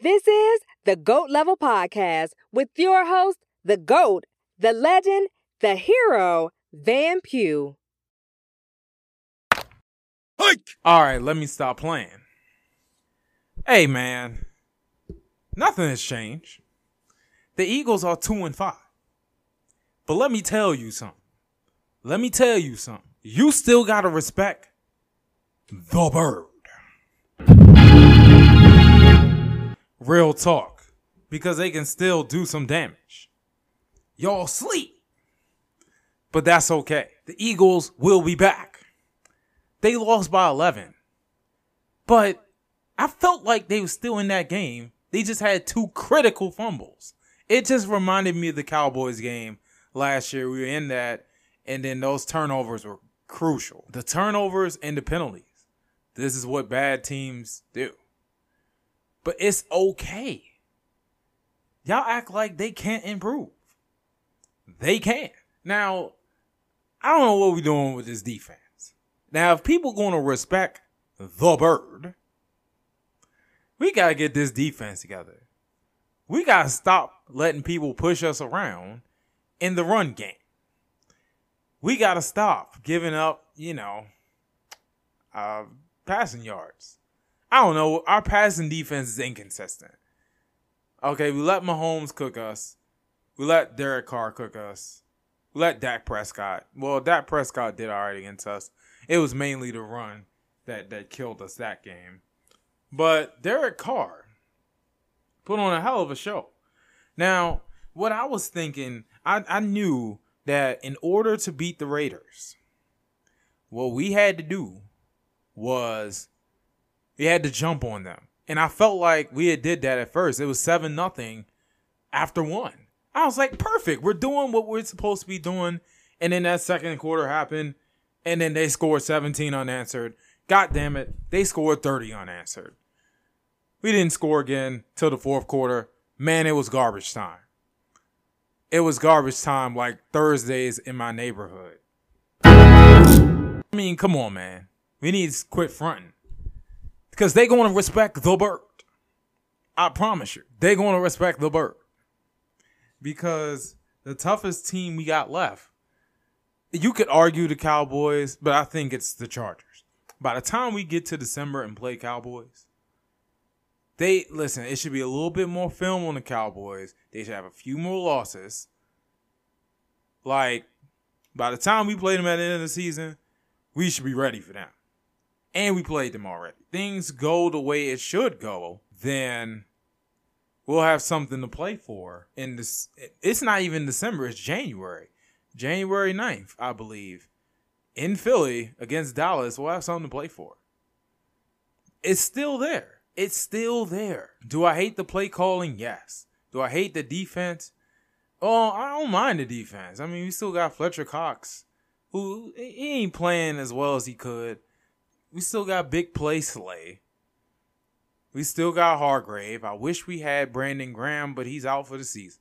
This is the GOAT Level Podcast with your host, the GOAT, the legend, the hero, Van Pugh. Hike! All right, let me stop playing. Hey, man. Nothing has changed. The Eagles are 2 and 5. But let me tell you something. Let me tell you something. You still got to respect the bird. Real talk. Because they can still do some damage. Y'all sleep. But that's okay. The Eagles will be back. They lost by 11. But I felt like they were still in that game. They just had two critical fumbles. It just reminded me of the Cowboys game last year. We were in that, and then those turnovers were crucial. The turnovers and the penalties. This is what bad teams do. But it's okay. Y'all act like they can't improve. They can. Now, I don't know what we're doing with this defense. Now, if people to respect the bird, we got to get this defense together. We got to stop letting people push us around in the run game. We got to stop giving up, you know, uh, passing yards. I don't know. Our passing defense is inconsistent. Okay, we let Mahomes cook us. We let Derek Carr cook us. We let Dak Prescott. Well, Dak Prescott did all right against us. It was mainly the run that that killed us that game. But Derek Carr put on a hell of a show. Now, what I was thinking, I, I knew that in order to beat the Raiders, what we had to do was we had to jump on them. And I felt like we had did that at first. It was seven nothing after one. I was like, perfect. We're doing what we're supposed to be doing. And then that second quarter happened, and then they scored 17 unanswered. God damn it, they scored 30 unanswered. We didn't score again till the fourth quarter. Man, it was garbage time. It was garbage time like Thursdays in my neighborhood. I mean, come on, man. We need to quit fronting. Because they going to respect the bird. I promise you. they going to respect the bird. Because the toughest team we got left, you could argue the Cowboys, but I think it's the Chargers. By the time we get to December and play Cowboys, they listen, it should be a little bit more film on the Cowboys. They should have a few more losses. Like by the time we play them at the end of the season, we should be ready for them. And we played them already. Things go the way it should go, then we'll have something to play for. In this it's not even December, it's January. January 9th, I believe. In Philly against Dallas, we'll have something to play for. It's still there. It's still there. Do I hate the play calling? Yes. Do I hate the defense? Oh, I don't mind the defense. I mean, we still got Fletcher Cox, who he ain't playing as well as he could. We still got Big Play Slay. We still got Hargrave. I wish we had Brandon Graham, but he's out for the season.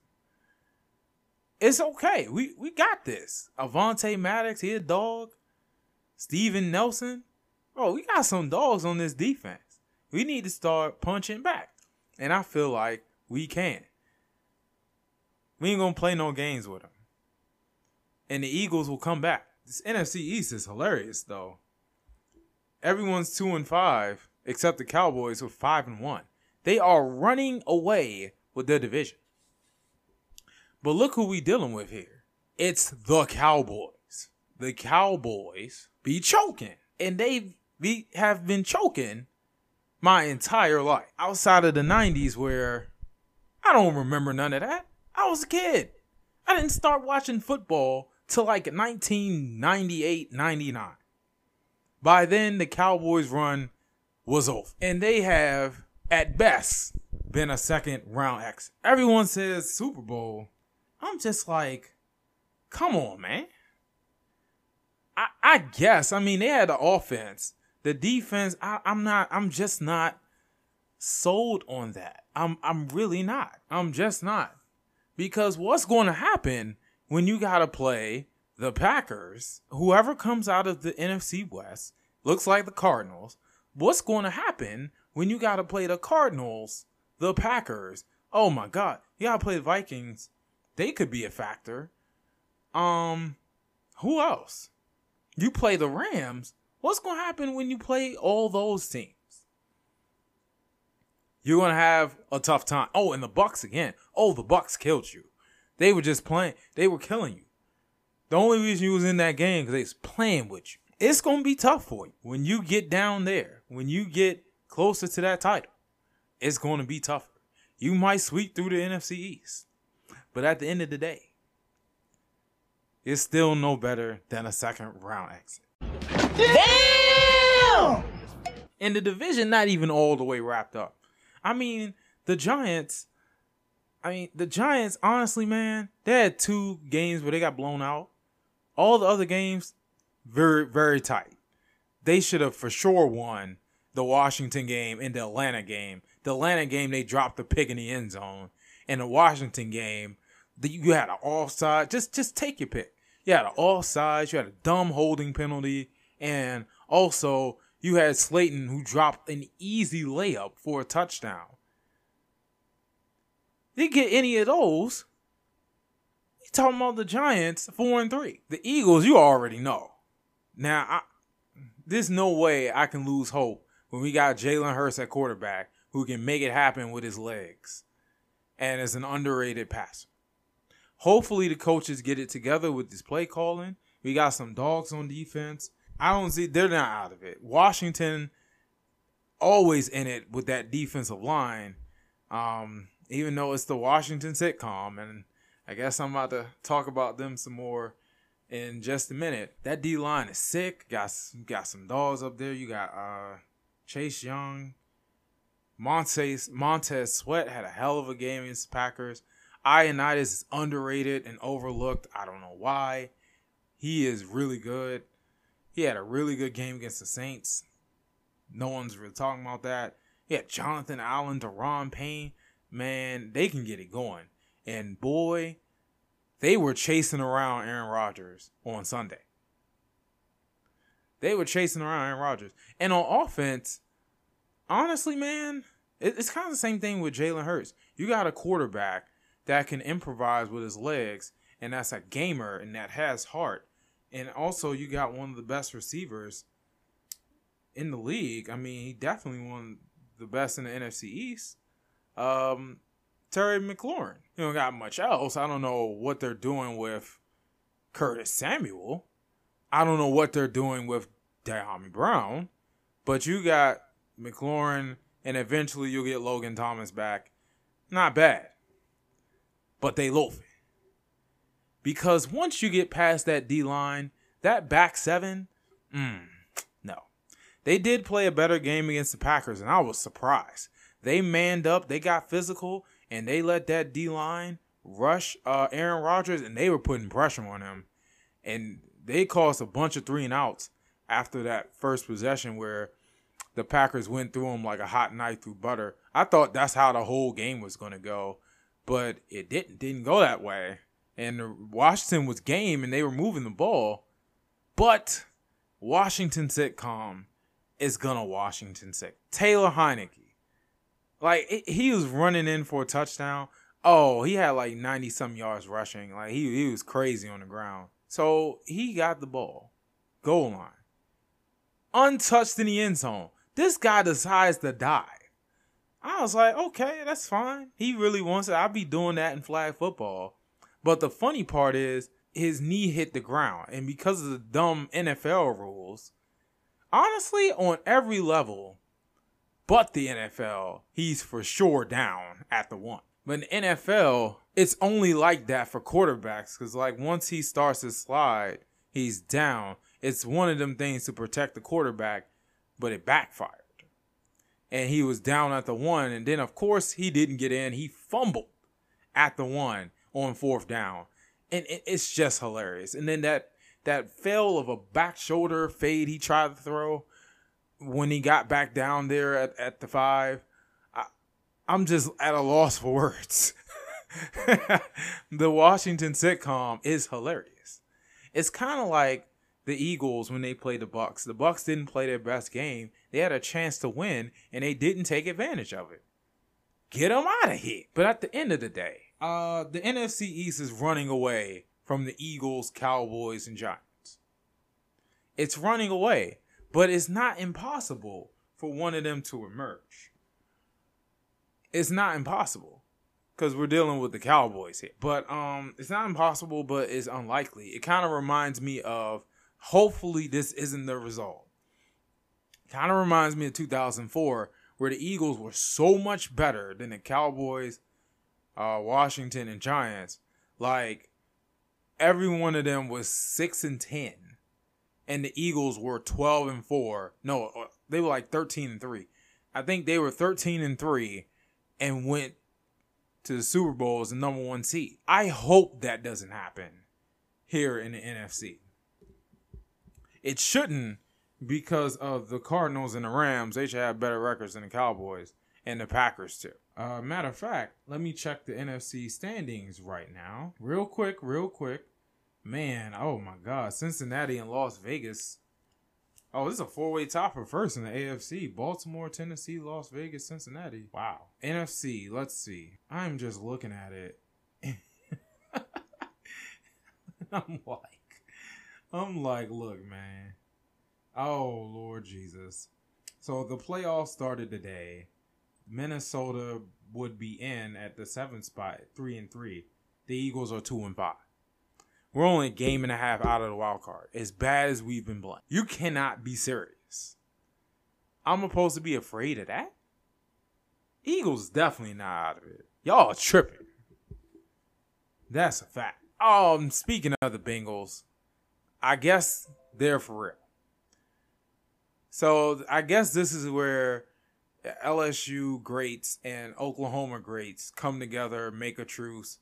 It's okay. We we got this. Avonte Maddox, he a dog. Steven Nelson. Oh, we got some dogs on this defense. We need to start punching back. And I feel like we can. We ain't gonna play no games with them. And the Eagles will come back. This NFC East is hilarious though. Everyone's two and five, except the Cowboys with five and one. They are running away with their division. But look who we dealing with here. It's the Cowboys. The Cowboys be choking. And they be, have been choking my entire life. Outside of the 90s, where I don't remember none of that. I was a kid. I didn't start watching football till like 1998, 99. By then, the Cowboys' run was over. And they have, at best, been a second round X. Everyone says Super Bowl. I'm just like, come on, man. I, I guess. I mean, they had the offense. The defense, I, I'm not, I'm just not sold on that. I'm I'm really not. I'm just not. Because what's going to happen when you got to play the Packers, whoever comes out of the NFC West, looks like the Cardinals. What's going to happen when you got to play the Cardinals the Packers. Oh my God, you gotta play the Vikings. They could be a factor. Um, who else? You play the Rams. What's gonna happen when you play all those teams? You're gonna have a tough time. Oh, and the Bucks again. Oh, the Bucks killed you. They were just playing. They were killing you. The only reason you was in that game because they was playing with you. It's gonna be tough for you when you get down there. When you get closer to that title, it's gonna be tougher. You might sweep through the NFC East, but at the end of the day, it's still no better than a second round exit. Damn! And the division not even all the way wrapped up. I mean, the Giants. I mean, the Giants. Honestly, man, they had two games where they got blown out. All the other games, very very tight. They should have for sure won the Washington game and the Atlanta game. The Atlanta game, they dropped the pick in the end zone. In the Washington game, you had an offside. Just just take your pick. You had an offside. You had a dumb holding penalty, and also you had Slayton who dropped an easy layup for a touchdown. They get any of those. Talking about the Giants four and three. The Eagles, you already know. Now, I, there's no way I can lose hope when we got Jalen Hurts at quarterback who can make it happen with his legs and is an underrated passer. Hopefully, the coaches get it together with this play calling. We got some dogs on defense. I don't see they're not out of it. Washington always in it with that defensive line. Um, even though it's the Washington sitcom, and I guess I'm about to talk about them some more in just a minute. That D line is sick. Got got some dogs up there. You got uh, Chase Young, Montez Montez Sweat had a hell of a game against the Packers. Ioannidis is underrated and overlooked. I don't know why. He is really good. He had a really good game against the Saints. No one's really talking about that. Had Jonathan Allen, Daron Payne. Man, they can get it going. And boy, they were chasing around Aaron Rodgers on Sunday. They were chasing around Aaron Rodgers. And on offense, honestly, man, it's kind of the same thing with Jalen Hurts. You got a quarterback that can improvise with his legs, and that's a gamer and that has heart and also you got one of the best receivers in the league. I mean, he definitely of the best in the NFC East. Um, Terry McLaurin. You don't got much else. I don't know what they're doing with Curtis Samuel. I don't know what they're doing with Dyami Brown. But you got McLaurin, and eventually you'll get Logan Thomas back. Not bad. But they loafing because once you get past that D line, that back seven, mm, no. They did play a better game against the Packers, and I was surprised. They manned up, they got physical, and they let that D line rush uh, Aaron Rodgers, and they were putting pressure on him. And they caused a bunch of three and outs after that first possession where the Packers went through them like a hot knife through butter. I thought that's how the whole game was going to go, but it didn't didn't go that way and Washington was game and they were moving the ball, but Washington sitcom is gonna Washington sick. Taylor Heinicke, like he was running in for a touchdown. Oh, he had like ninety some yards rushing. Like he he was crazy on the ground. So he got the ball, goal line, untouched in the end zone. This guy decides to die. I was like, okay, that's fine. He really wants it. I'd be doing that in flag football. But the funny part is his knee hit the ground. And because of the dumb NFL rules, honestly, on every level but the NFL, he's for sure down at the one. But in NFL, it's only like that for quarterbacks because, like, once he starts to slide, he's down. It's one of them things to protect the quarterback, but it backfired. And he was down at the one. And then, of course, he didn't get in. He fumbled at the one on fourth down, and it's just hilarious. And then that that fail of a back shoulder fade he tried to throw when he got back down there at, at the five. I, I'm just at a loss for words. the Washington sitcom is hilarious. It's kind of like the Eagles when they played the Bucks. The Bucks didn't play their best game. They had a chance to win and they didn't take advantage of it. get them out of here. But at the end of the day, uh, the NFC East is running away from the Eagles, Cowboys, and Giants. It's running away, but it's not impossible for one of them to emerge. It's not impossible because we're dealing with the Cowboys here. But um, it's not impossible, but it's unlikely. It kind of reminds me of. Hopefully, this isn't the result. Kind of reminds me of 2004, where the Eagles were so much better than the Cowboys, uh, Washington, and Giants. Like every one of them was six and ten, and the Eagles were 12 and four. No, uh, they were like 13 and three. I think they were 13 and three, and went to the Super Bowl as the number one seed. I hope that doesn't happen here in the NFC. It shouldn't because of the Cardinals and the Rams. They should have better records than the Cowboys and the Packers too. Uh, matter of fact, let me check the NFC standings right now, real quick, real quick. Man, oh my God, Cincinnati and Las Vegas. Oh, this is a four-way tie for first in the AFC. Baltimore, Tennessee, Las Vegas, Cincinnati. Wow. NFC, let's see. I'm just looking at it. I'm like, I'm like, look, man. Oh, Lord Jesus. So the playoffs started today. Minnesota would be in at the seventh spot, three and three. The Eagles are two and five. We're only a game and a half out of the wild card. As bad as we've been playing, you cannot be serious. I'm supposed to be afraid of that. Eagles definitely not out of it. Y'all tripping. That's a fact. Um, speaking of the Bengals, I guess they're for real. So I guess this is where LSU greats and Oklahoma greats come together, make a truce,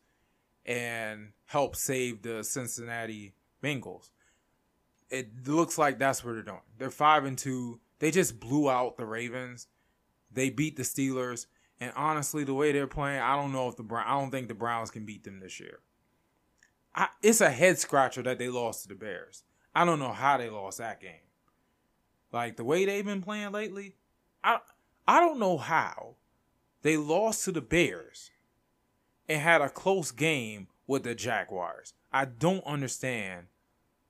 and help save the Cincinnati Bengals. It looks like that's what they're doing. They're five and two. They just blew out the Ravens. They beat the Steelers. And honestly, the way they're playing, I don't know if the Brown. I don't think the Browns can beat them this year. I, it's a head scratcher that they lost to the Bears. I don't know how they lost that game. Like the way they've been playing lately, I I don't know how they lost to the Bears and had a close game with the Jaguars. I don't understand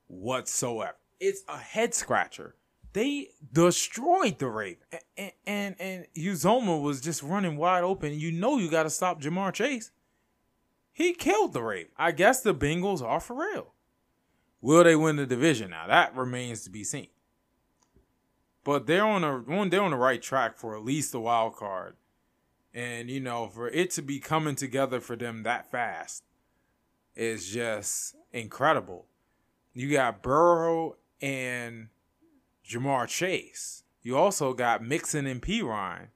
whatsoever. It's a head scratcher. They destroyed the Raven, and and, and Uzomah was just running wide open. You know you got to stop Ja'Marr Chase. He killed the Raven. I guess the Bengals are for real. Will they win the division now? That remains to be seen. But they're on a one. They're on the right track for at least the wild card, and you know for it to be coming together for them that fast is just incredible. You got Burrow and Ja'Marr Chase. You also got Mixon and Perine.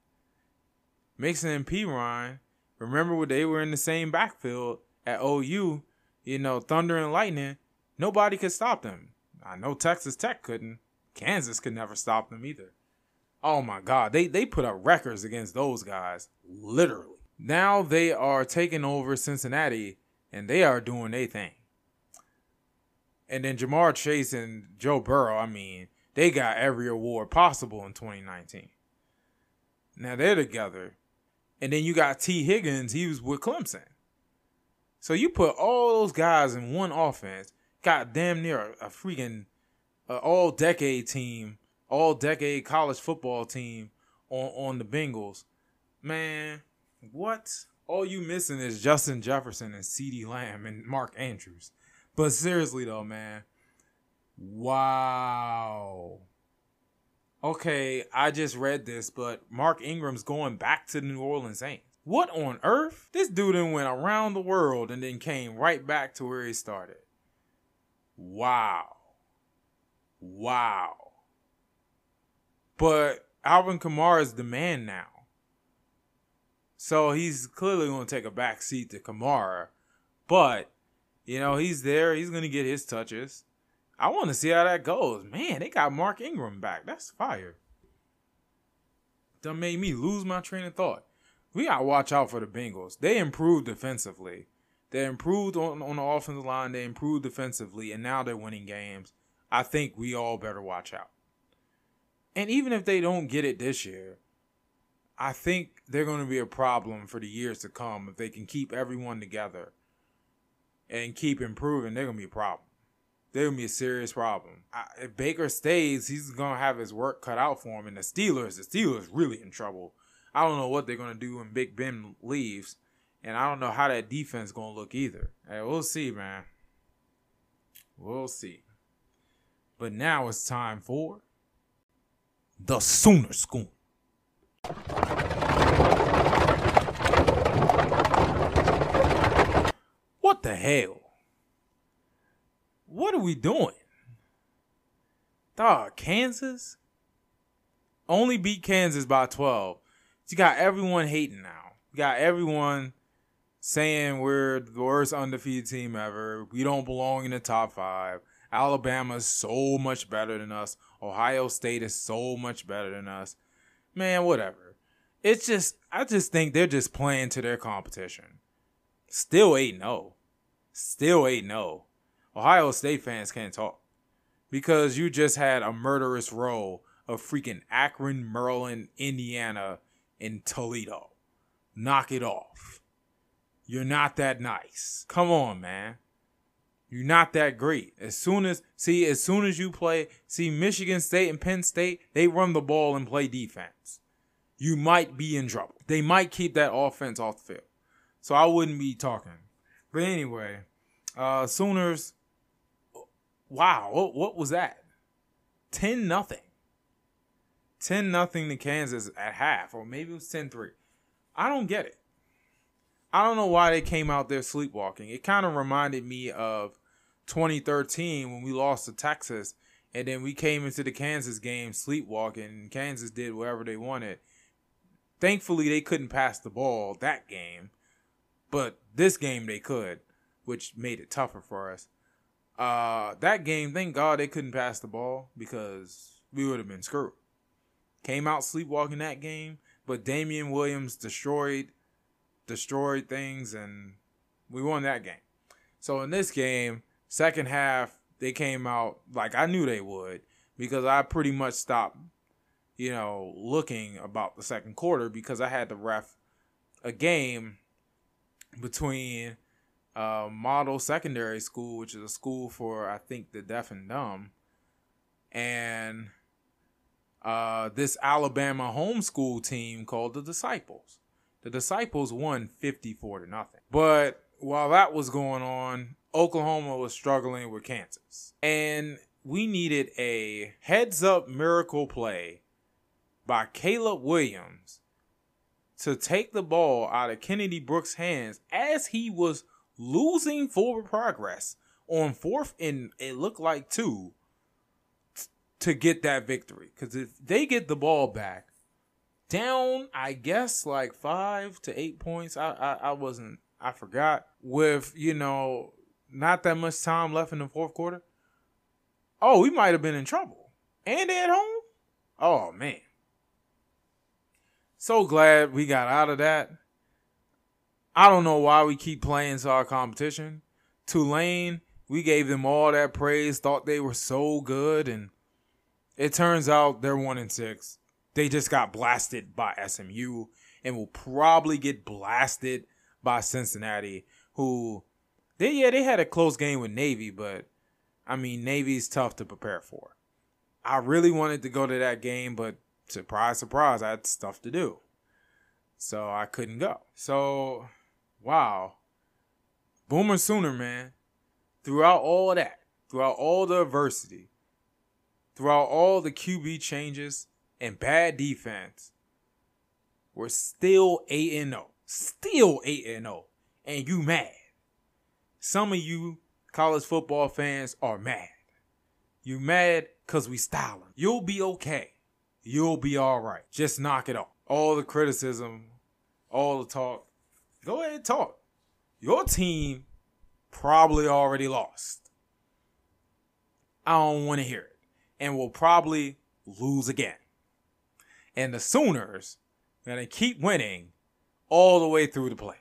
Mixon and Perine. Remember when they were in the same backfield at OU? You know, Thunder and Lightning. Nobody could stop them. I know Texas Tech couldn't. Kansas could never stop them either. Oh my God, they they put up records against those guys, literally. Now they are taking over Cincinnati, and they are doing their thing. And then Ja'Marr Chase and Joe Burrow, I mean, they got every award possible in 2019. Now they're together. And then you got Tee Higgins, he was with Clemson. So you put all those guys in one offense, got damn near a, a freaking uh, all decade team, all decade college football team on, on the Bengals. Man, what? All you missing is Justin Jefferson and CeeDee Lamb and Mark Andrews. But seriously though, man, Wow. Okay, I just read this, but Mark Ingram's going back to the New Orleans Saints. What on earth? This dude then went around the world and then came right back to where he started. Wow. Wow. But Alvin Kamara is the man now. So he's clearly going to take a back seat to Kamara. But, you know, he's there. He's going to get his touches. I want to see how that goes. Man, they got Mark Ingram back. That's fire. That made me lose my train of thought. We gotta watch out for the Bengals. They improved defensively. They improved on, on the offensive line. They improved defensively, and now they're winning games. I think we all better watch out. And even if they don't get it this year, I think they're going to be a problem for the years to come if they can keep everyone together and keep improving. They're going to be a problem. They're going to be a serious problem. I, if Baker stays, he's going to have his work cut out for him. And the Steelers, the Steelers really in trouble. I don't know what they're going to do when Big Ben leaves. And I don't know how that defense is going to look either. Hey, we'll see, man. We'll see. But now it's time for the Sooner School. What the hell? What are we doing? Dog, Kansas only beat Kansas by 12. You got everyone hating now. You got everyone saying we're the worst undefeated team ever. We don't belong in the top five. Alabama is so much better than us. Ohio State is so much better than us. Man, whatever. It's just, I just think they're just playing to their competition. Still 8 0. Still 8 0. Ohio State fans can't talk because you just had a murderous row of freaking Akron, Maryland, Indiana, and Toledo. Knock it off. You're not that nice. Come on, man. You're not that great. As soon as see, as soon as you play, see Michigan State and Penn State, they run the ball and play defense. You might be in trouble. They might keep that offense off the field. So I wouldn't be talking. But anyway, uh Sooners wow, what, what was that? 10 nothing. 10 nothing to Kansas at half or maybe it was 10-3. I don't get it. I don't know why they came out there sleepwalking. It kind of reminded me of 2013 when we lost to Texas and then we came into the Kansas game sleepwalking and Kansas did whatever they wanted. Thankfully, they couldn't pass the ball that game, but this game they could, which made it tougher for us. Uh, that game, thank God they couldn't pass the ball because we would have been screwed. Came out sleepwalking that game, but Damien Williams destroyed destroyed things and we won that game. So in this game, second half, they came out like I knew they would because I pretty much stopped, you know, looking about the second quarter because I had to ref a game between uh, Model Secondary School, which is a school for I think the deaf and dumb, and uh, this Alabama homeschool team called the Disciples. The Disciples won 54 to nothing. But while that was going on, Oklahoma was struggling with Kansas. And we needed a heads up miracle play by Caleb Williams to take the ball out of Kennedy Brooks' hands as he was losing forward progress on fourth and it looked like two to get that victory. Because if they get the ball back, down, I guess, like five to eight points. I, I, I wasn't, I forgot. With, you know, not that much time left in the fourth quarter. Oh, we might have been in trouble. And they at home? Oh, man. So glad we got out of that. I don't know why we keep playing our competition. Tulane, we gave them all that praise, thought they were so good, and it turns out they're one and six. They just got blasted by SMU and will probably get blasted by Cincinnati, who they yeah, they had a close game with Navy, but I mean Navy's tough to prepare for. I really wanted to go to that game, but surprise, surprise, I had stuff to do. So I couldn't go. So wow. Boomer Sooner, man. Throughout all that, throughout all the adversity, throughout all the QB changes, and bad defense, we're still 8 and 0. Still 8 and 0. And you mad. Some of you college football fans are mad. You mad cuz we styling. You'll be okay. You'll be all right. Just knock it off. All the criticism, all the talk. Go ahead and talk. Your team probably already lost. I don't want to hear it. And will probably lose again and the Sooners to keep winning all the way through the playoffs.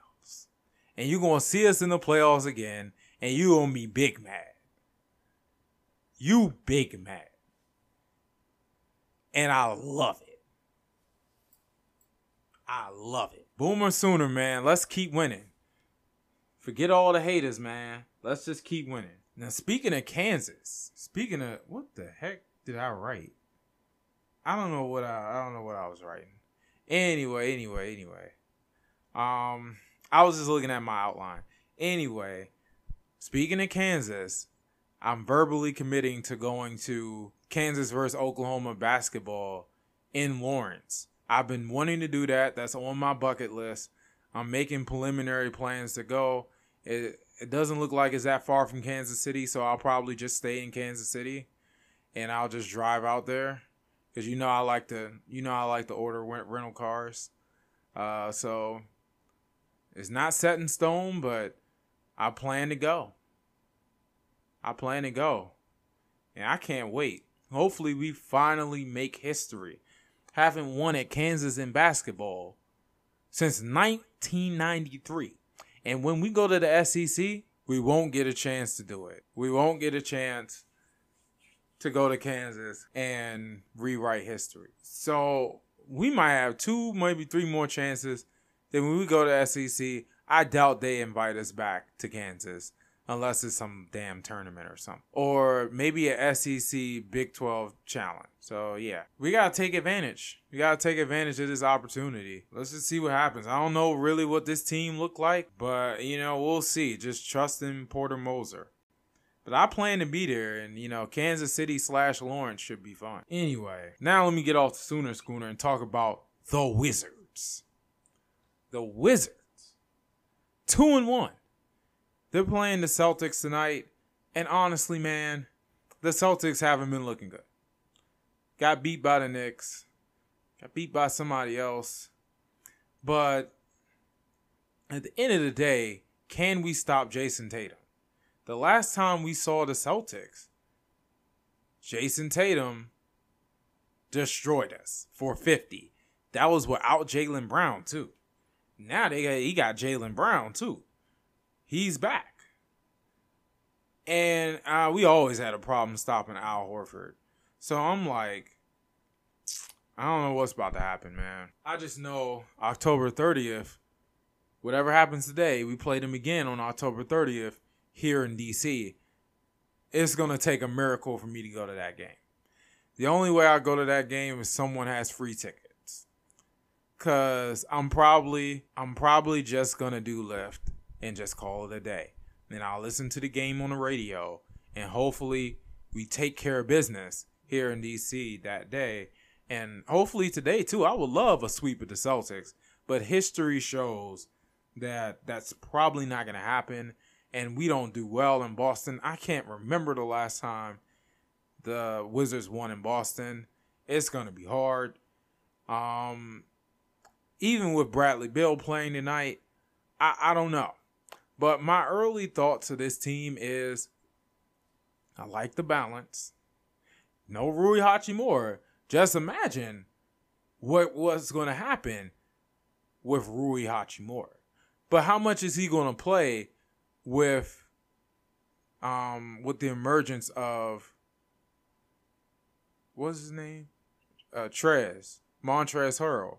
And you're to see us in the playoffs again, and you're going to be big mad. You big mad. And I love it. I love it. Boomer Sooner, man. Let's keep winning. Forget all the haters, man. Let's just keep winning. Now, speaking of Kansas, speaking of what the heck did I write? I don't know what I I don't know what I was writing. Anyway, anyway, anyway. Um, I was just looking at my outline. Anyway, speaking of Kansas, I'm verbally committing to going to Kansas versus Oklahoma basketball in Lawrence. I've been wanting to do that. That's on my bucket list. I'm making preliminary plans to go. It it doesn't look like it's that far from Kansas City, so I'll probably just stay in Kansas City and I'll just drive out there cuz you know I like to you know I like to order rental cars. Uh, so it's not set in stone, but I plan to go. I plan to go. And I can't wait. Hopefully we finally make history. Haven't won at Kansas in basketball since 1993. And when we go to the SEC, we won't get a chance to do it. We won't get a chance to go to Kansas and rewrite history. So we might have two, maybe three more chances. Then when we go to SEC, I doubt they invite us back to Kansas unless it's some damn tournament or something. Or maybe a SEC Big 12 challenge. So yeah, we got to take advantage. We got to take advantage of this opportunity. Let's just see what happens. I don't know really what this team look like, but you know, we'll see. Just trust in Porter Moser. But I plan to be there, and you know, Kansas City slash Lawrence should be fun. Anyway, now let me get off the Sooner Schooner and talk about the Wizards. The Wizards. Two and one. They're playing the Celtics tonight, and honestly, man, the Celtics haven't been looking good. Got beat by the Knicks, got beat by somebody else, but at the end of the day, can we stop Jayson Tatum? The last time we saw the Celtics, Jayson Tatum destroyed us for 50. That was without Jaylen Brown, too. Now they got, he got Jaylen Brown, too he's back. And uh, we always had a problem stopping Al Horford. So I'm like, I don't know what's about to happen, man. I just know October 30th, whatever happens today, we play them again on October 30th here in DC. It's to take a miracle for me to go to that game. The only way I go to that game is someone has free tickets. Cause I'm probably I'm probably just gonna do left and just call it a day. Then I'll listen to the game on the radio and hopefully we take care of business here in DC that day. And hopefully today too. I would love a sweep of the Celtics, but history shows that that's probably not to happen and we don't do well in Boston. I can't remember the last time the Wizards won in Boston. It's to be hard. Um even with Bradley Beal playing tonight, I, I don't know. But my early thoughts of this team is I like the balance. No Rui Hachimura. Just imagine what what's going to happen with Rui Hachimura. But how much is he going to play with um with the emergence of what's his name? Uh Trez, Montrezl Harrell.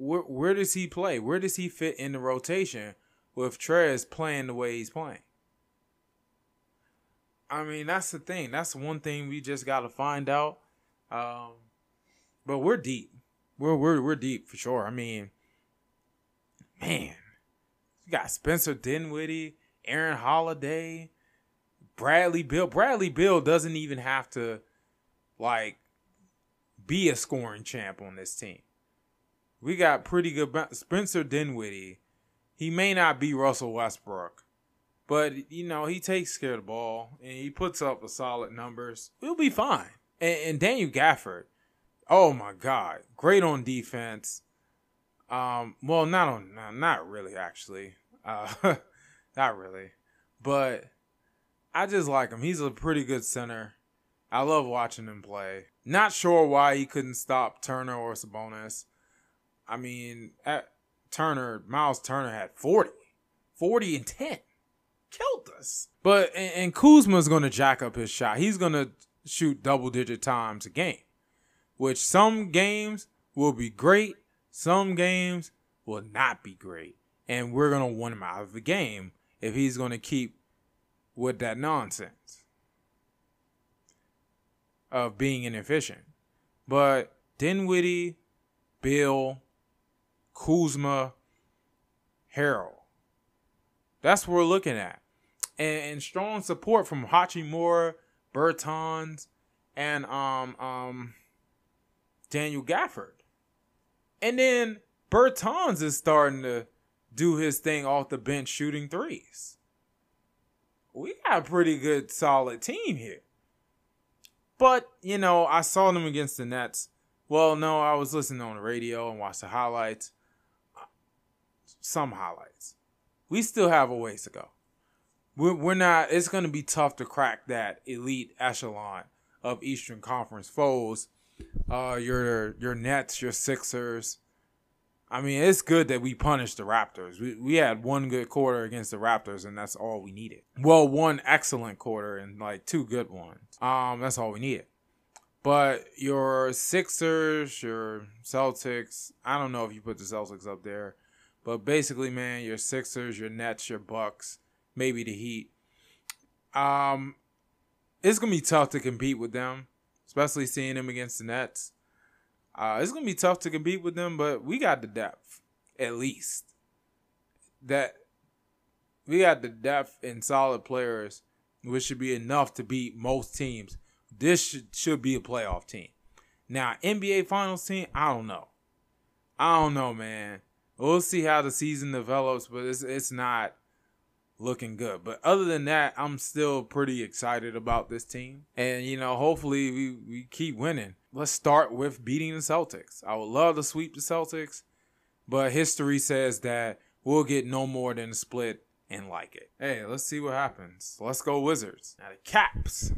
Where where does he play? Where does he fit in the rotation with Trez playing the way he's playing. I mean, that's the thing. That's one thing we just got to find out. Um, but we're deep. We're we're we're deep for sure. I mean, man, you got Spencer Dinwiddie, Aaron Holiday, Bradley Beal. Bradley Beal doesn't even have to like be a scoring champ on this team. We got pretty good Spencer Dinwiddie he may not be Russell Westbrook, but you know he takes care of the ball and he puts up the solid numbers. We'll be fine. And, and Daniel Gafford, oh my God, great on defense. Um, well, not on, not really actually, uh, not really, but I just like him. He's a pretty good center. I love watching him play. Not sure why he couldn't stop Turner or Sabonis. I mean, at, Turner, Miles Turner had 40. 40 and 10. Killed us. But and, and Kuzma's gonna jack up his shot. He's gonna shoot double digit times a game. Which some games will be great, Some games will not be great, and we're gonna want him out of the game if he's gonna keep with that nonsense of being inefficient. But Dinwiddie, Beal, Kuzma, Harrell. That's what we're looking at. And, and strong support from Hachimura, Bertans, and um um Daniel Gafford. And then Bertans is starting to do his thing off the bench shooting threes. We got a pretty good solid team here. But, you know, I saw them against the Nets. Well, no, I was listening on the radio and watched the highlights. Some highlights. We still have a ways to go. We're, we're not, it's going to be tough to crack that elite echelon of Eastern Conference foes. Uh, your your Nets, your Sixers. I mean, it's good that we punished the Raptors. We we had one good quarter against the Raptors, and that's all we needed. Well, one excellent quarter and like two good ones. Um, that's all we needed. But your Sixers, your Celtics, I don't know if you put the Celtics up there, but basically, man, your Sixers, your Nets, your Bucks, maybe the Heat. Um, it's gonna be tough to compete with them, especially seeing them against the Nets. Uh, it's gonna be tough to compete with them, but we got the depth, at least. That we got the depth and solid players, which should be enough to beat most teams. This should, should be a playoff team. Now, NBA Finals team, I don't know. I don't know, man. We'll see how the season develops, but it's it's not looking good. But other than that, I'm still pretty excited about this team. And, you know, hopefully we, we keep winning. Let's start with beating the Celtics. I would love to sweep the Celtics, but history says that we'll get no more than a split and like it. Hey, let's see what happens. Let's go Wizards. Now the Caps.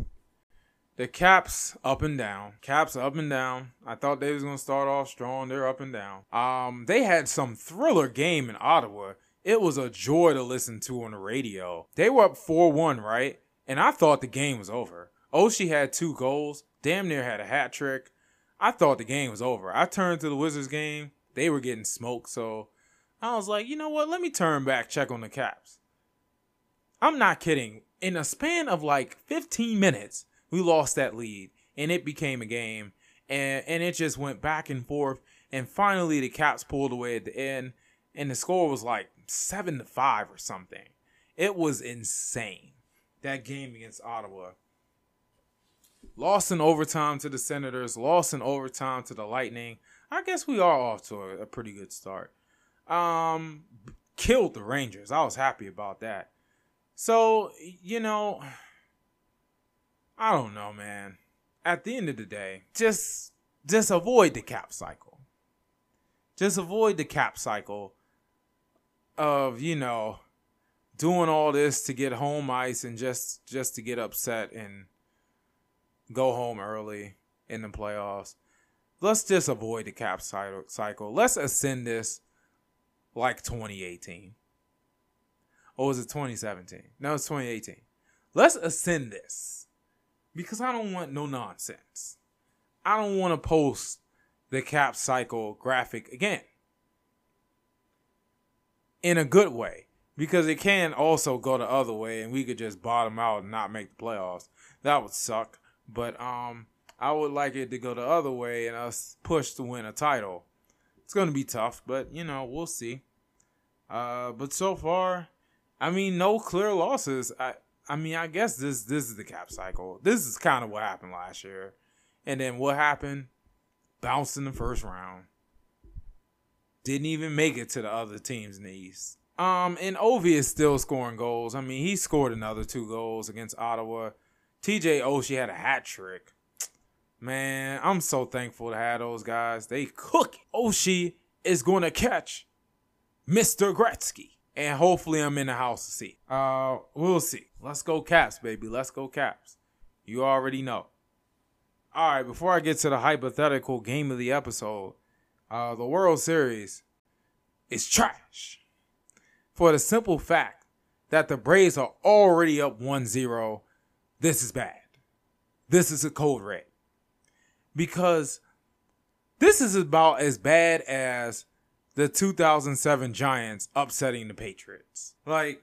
The Caps up and down. Caps up and down. I thought they was gonna start off strong. They're up and down. Um, they had some thriller game in Ottawa it was a joy to listen to on the radio. They were up 4 1, right? And I thought the game was over. Oshie had two goals, damn near had a hat trick. I thought the game was over. I turned to the Wizards game. They were getting smoked, so I was like, you know what? Let me turn back, check on the Caps. I'm not kidding. In a span of like 15 minutes, we lost that lead, and it became a game, and and it just went back and forth. And finally, the Caps pulled away at the end, and the score was like seven to five or something. It was insane. That game against Ottawa. Lost in overtime to the Senators, lost in overtime to the Lightning. I guess we are off to a, a pretty good start. Um, killed the Rangers. I was happy about that. So, you know, I don't know, man. At the end of the day, just just avoid the cap cycle. Just avoid the cap cycle of you know doing all this to get home ice and just just to get upset and go home early in the playoffs. Let's just avoid the cap cycle. Let's ascend this like 2018. Or was it 2017? No, it's 2018. Let's ascend this because I don't want no nonsense. I don't want to post the cap cycle graphic again in a good way because it can also go the other way and we could just bottom out and not make the playoffs. That would suck. But um I would like it to go the other way and us push to win a title. It's going to be tough, but you know, we'll see. Uh but so far, I mean, no clear losses. I I mean, I guess this this is the cap cycle. This is kind of what happened last year. And then what happened? Bounced in the first round. Didn't even make it to the other teams in the East. Um, and Ovi is still scoring goals. I mean, he scored another two goals against Ottawa. TJ Oshie had a hat trick. Man, I'm so thankful to have those guys. They cook. Oshie is going to catch Mr. Gretzky. And hopefully I'm in the house to see. Uh, we'll see. Let's go Caps, baby. Let's go Caps. You already know. All right, before I get to the hypothetical game of the episode, uh, the World Series is trash for the simple fact that the Braves are already up 1 0. This is bad. This is a code red. Because This is about as bad as the 2007 Giants upsetting the Patriots. Like,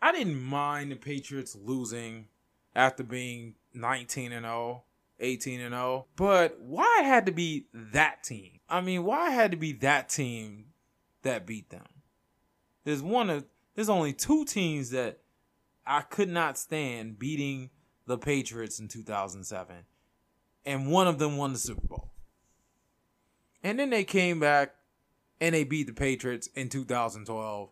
I didn't mind the Patriots losing after being 19 and 0, 18 and 0, but why it had to be that team? I mean, why it had to be that team that beat them? There's one of there's only two teams that I could not stand beating the Patriots in 2007, and one of them won the Super Bowl. And then they came back and they beat the Patriots in 2012.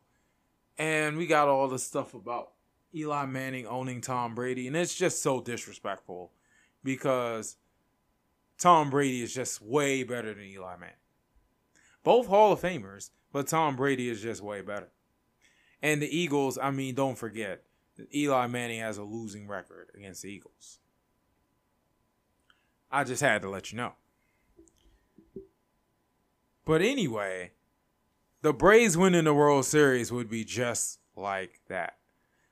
And we got all the stuff about Eli Manning owning Tom Brady. And it's just so disrespectful because Tom Brady is just way better than Eli Manning. Both Hall of Famers, but Tom Brady is just way better. And the Eagles, I mean, don't forget, Eli Manning has a losing record against the Eagles. I just had to let you know. But anyway, the Braves winning the World Series would be just like that.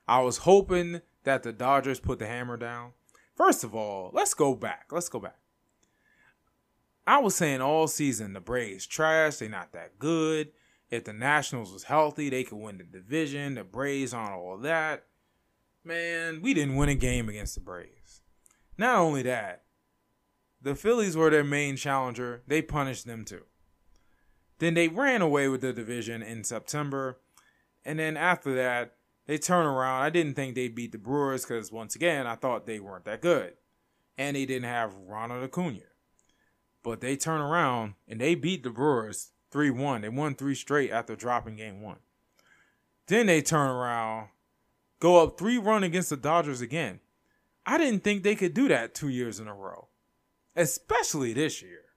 I was hoping that the Dodgers put the hammer down. First of all, let's go back. Let's go back. I was saying all season the Braves trash, they not that good. If the Nationals was healthy, they could win the division. The Braves on all that. Man, we didn't win a game against the Braves. Not only that, the Phillies were their main challenger. They punished them too. Then they ran away with the division in September. And then after that, they turn around. I didn't think they'd beat the Brewers because, once again, I thought they weren't that good. And they didn't have Ronald Acuna. But they turn around and they beat the Brewers 3 1. They won three straight after dropping game one. Then they turn around, go up three run against the Dodgers again. I didn't think they could do that two years in a row, especially this year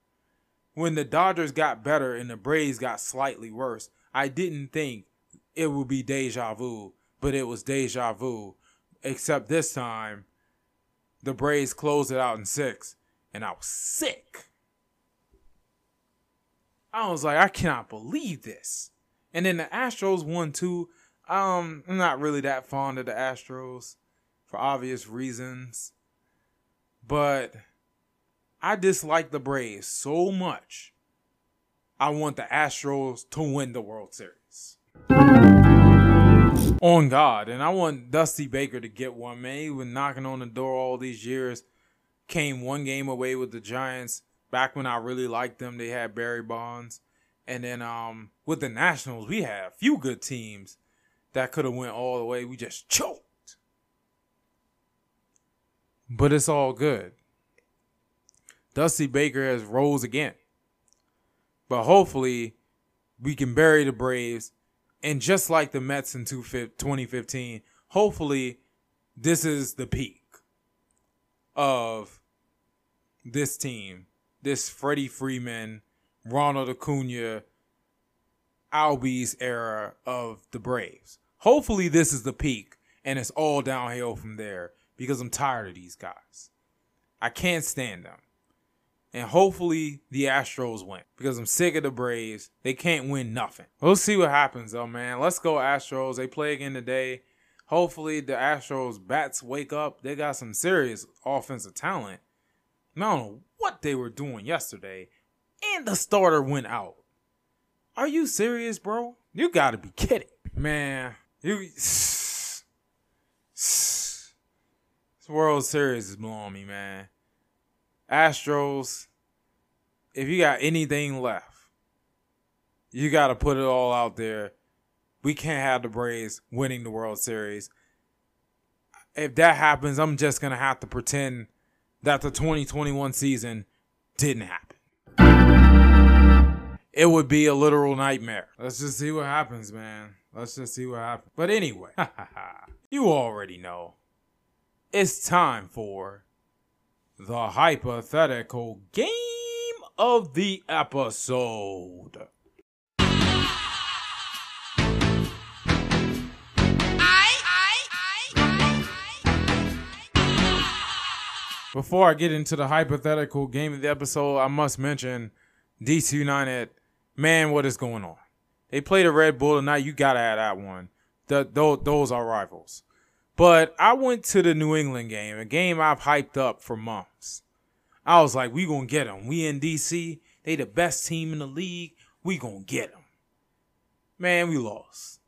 when the Dodgers got better and the Braves got slightly worse, I didn't think it would be deja vu, but it was deja vu. Except this time, the Braves closed it out in six, and I was sick. I was like, I cannot believe this. And then the Astros won too. Um, I'm not really that fond of the Astros for obvious reasons. But I dislike the Braves so much. I want the Astros to win the World Series. On God. And I want Dusty Baker to get one, man. He was knocking on the door all these years. Came one game away with the Giants. Back when I really liked them, they had Barry Bonds. And then um with the Nationals, we had a few good teams that could have went all the way. We just choked. But it's all good. Dusty Baker has rose again. But hopefully, we can bury the Braves. And just like the Mets in 2015, hopefully, this is the peak of this team. This Freddie Freeman, Ronald Acuna, Albies era of the Braves. Hopefully, this is the peak and it's all downhill from there because I'm tired of these guys. I can't stand them. And hopefully the Astros win because I'm sick of the Braves. They can't win nothing. We'll see what happens though, man. Let's go Astros. They play again today. Hopefully the Astros bats wake up. They got some serious offensive talent. I don't know what they were doing yesterday. And the starter went out. Are you serious, bro? You gotta be kidding. Man, you this World Series is blowing me, man. Astros, if you got anything left, you got to put it all out there. We can't have the Braves winning the World Series. If that happens, I'm just going to have to pretend that the 2021 season didn't happen. It would be a literal nightmare. Let's just see what happens, man. Let's just see what happens. But anyway, you already know. It's time for the hypothetical game of the episode. Before I get into the hypothetical game of the episode, I must mention DC United. Man, what is going on? They played a Red Bull tonight. You gotta have that one. The, those, those are rivals. But I went to the New England game, a game I've hyped up for months. I was like, we gonna get them. We in DC. They the best team in the league. We gonna get them. Man, we lost.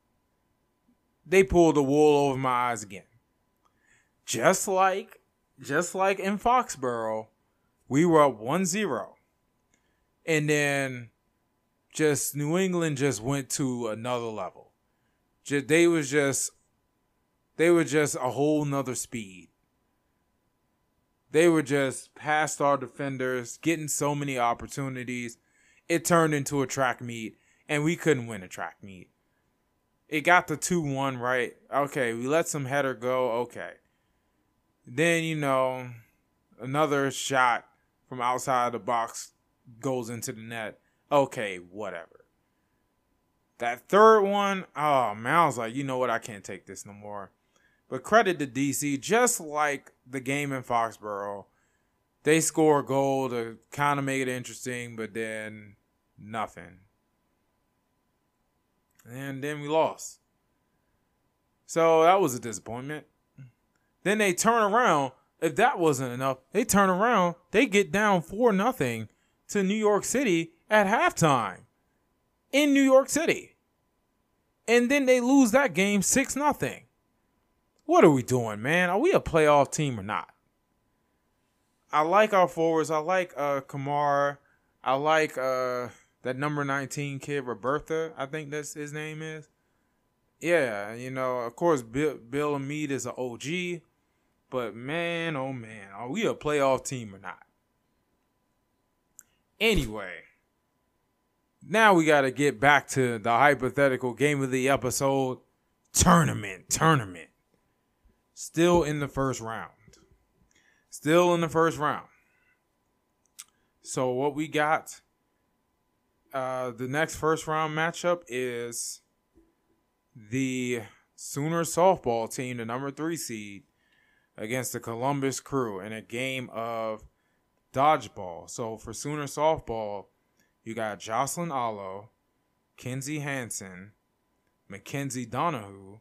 They pulled the wool over my eyes again. Just like, just like in Foxborough, we were up 1-0. And then just New England just went to another level. Just, they was just they were just a whole nother speed. They were just past our defenders, getting so many opportunities. It turned into a track meet, and we couldn't win a track meet. It got the 2 1 right. Okay, we let some header go. Okay. Then, you know, another shot from outside the box goes into the net. Okay, whatever. That third one, oh man, I was like, you know what? I can't take this no more. But credit to DC, just like the game in Foxborough, they score a goal to kind of make it interesting, but then nothing. And then we lost. So that was a disappointment. Then they turn around. If that wasn't enough, they turn around. They get down 4 nothing to New York City at halftime in New York City. And then they lose that game 6 nothing. What are we doing, man? Are we a playoff team or not? I like our forwards. I like uh Kamara. I like uh that number 19 kid, Robertha, I think that's his name is. Yeah, you know, of course Bill Bill Hamid is an OG, but man, oh man, are we a playoff team or not? Anyway, now we got to get back to the hypothetical game of the episode tournament, tournament. Still in the first round. Still in the first round. So what we got uh the next first round matchup is the Sooner softball team, the number 3 seed against the Columbus Crew in a game of dodgeball. So for Sooner softball, you got Jocelyn Alo, Kinzie Hansen, Mackenzie Donihoo,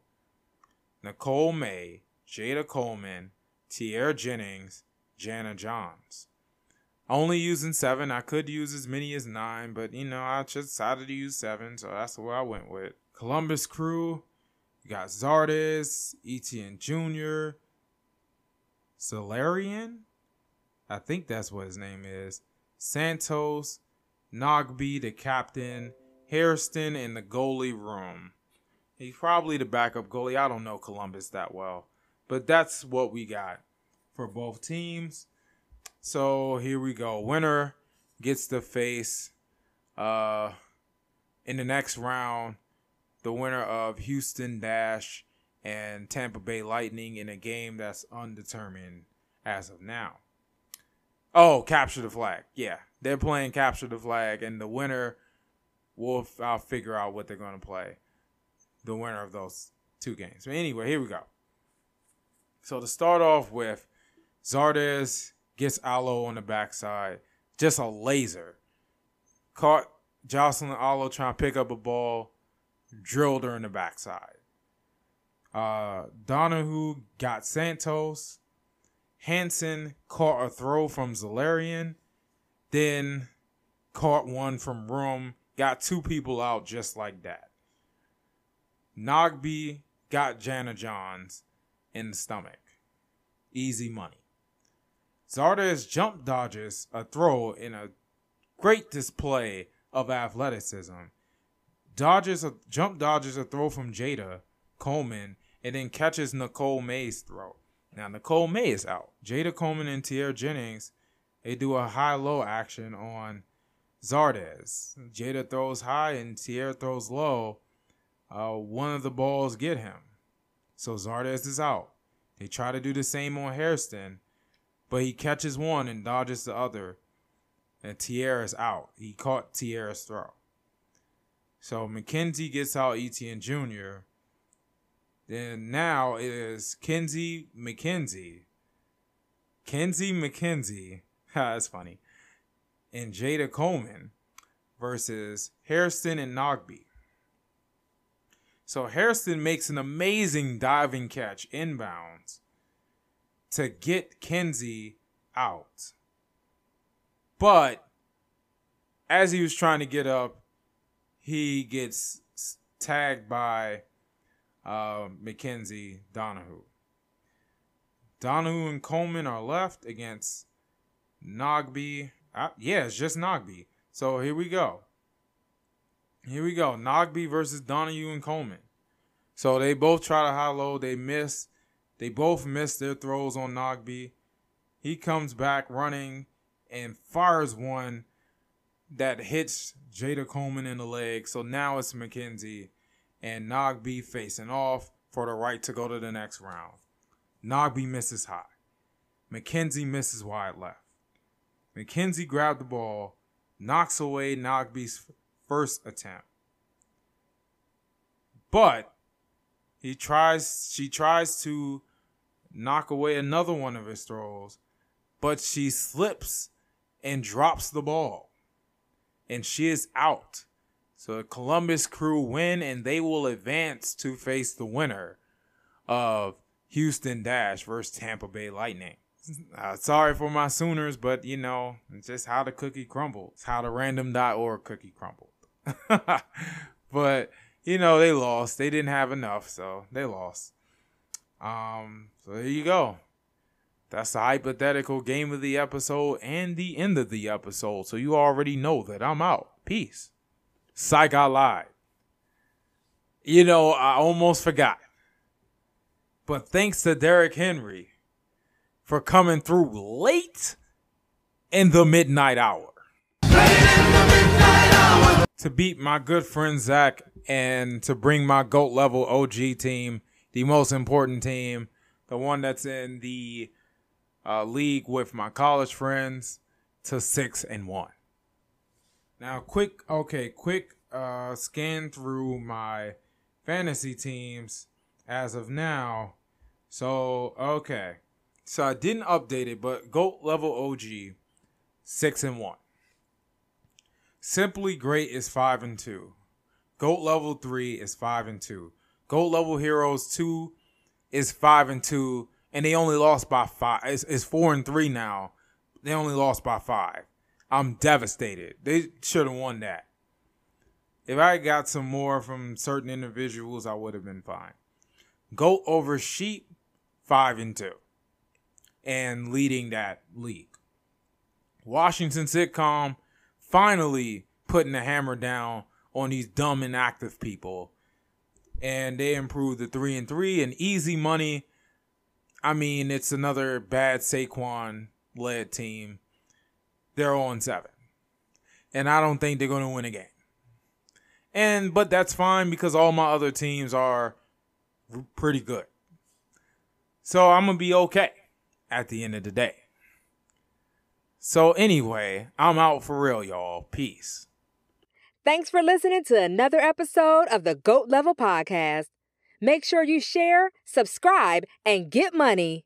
Nicole May, Jayda Coleman, Tiare Jennings, Jana Johns. Only using seven. I could use as many as nine, but you know, I just decided to use seven, so that's what I went with. Columbus Crew, you got Zardes, Etienne Jr., Solarian, I think that's what his name is, Santos, Nagbe, the captain, Hairston in the goalie room. He's probably the backup goalie. I don't know Columbus that well. But that's what we got for both teams. So here we go. Winner gets to face uh in the next round the winner of Houston Dash and Tampa Bay Lightning in a game that's undetermined as of now. Oh, capture the flag. Yeah, they're playing capture the flag, and the winner will I'll figure out what they're going to play. The winner of those two games. But anyway, here we go. So to start off with, Zardes gets Alo on the backside, just a laser. Caught Jocelyn Alo trying to pick up a ball, drilled her in the backside. Uh, Donihoo got Santos. Hansen caught a throw from Zelarayán, then caught one from Room, got two people out just like that. Nagbe got Jana Johns, in the stomach. Easy money. Zardes jump dodges a throw in a great display of athleticism. Dodges a jump dodges a throw from Jayda Coleman and then catches Nicole May's throw. Now Nicole May is out. Jayda Coleman and Tiare Jennings, they do a high-low action on Zardes. Jayda throws high and Tiare throws low. Uh, one of the balls get him. So Zardes is out. They try to do the same on Hairston, but he catches one and dodges the other. And Tiare's out. He caught Tiare's throw. So McKenzie gets out Etienne Jr. Then now it is Kinzie McKenzie. Kinzie McKenzie. That's funny. And Jayda Coleman versus Hairston and Nagbe. So Hairston makes an amazing diving catch inbounds to get Kinzie out. But as he was trying to get up, he gets tagged by uh, Mackenzie Donihoo. Donihoo and Coleman are left against Nagbe. Uh, yeah, it's just Nagbe. So here we go. Here we go. Nagbe versus Donihoo and Coleman. So they both try to high low. They miss. They both miss their throws on Nagbe. He comes back running and fires one that hits Jayda Coleman in the leg. So now it's McKenzie and Nagbe facing off for the right to go to the next round. Nagbe misses high. McKenzie misses wide left. McKenzie grabbed the ball, knocks away Nagbe's first attempt. But he tries she tries to knock away another one of his throws, but she slips and drops the ball. And she is out. So the Columbus crew win and they will advance to face the winner of Houston Dash versus Tampa Bay Lightning. Uh, sorry for my Sooners, but you know, it's just how the cookie crumbles. It's how the random.org cookie crumbled. but you know, they lost. They didn't have enough, so they lost. Um, so there you go. That's the hypothetical game of the episode and the end of the episode. So you already know that I'm out. Peace. Psych, I lied. You know, I almost forgot. But thanks to Derrick Henry for coming through late in the midnight hour. To beat my good friend Zach and to bring my GOAT level OG team, the most important team, the one that's in the uh, league with my college friends, to six and one. Now, quick, okay, quick uh, scan through my fantasy teams as of now. So, okay. So I didn't update it, but GOAT level OG, six and one. Simply Great is five and two. Goat level three is five and two. Goat level heroes two is five and two, and they only lost by five. It's, it's four and three now. They only lost by five. I'm devastated. They should have won that. If I got some more from certain individuals, I would have been fine. Goat over sheep, five and two, and leading that league. Washington sitcom finally putting the hammer down on these dumb inactive people. And they improved the three and three and easy money. I mean, it's another bad Saquon led team. They're on seven. And I don't think they're gonna win a game. And but that's fine because all my other teams are pretty good. So I'm gonna be okay at the end of the day. So anyway, I'm out for real, y'all. Peace. Thanks for listening to another episode of the GOAT Level Podcast. Make sure you share, subscribe, and get money.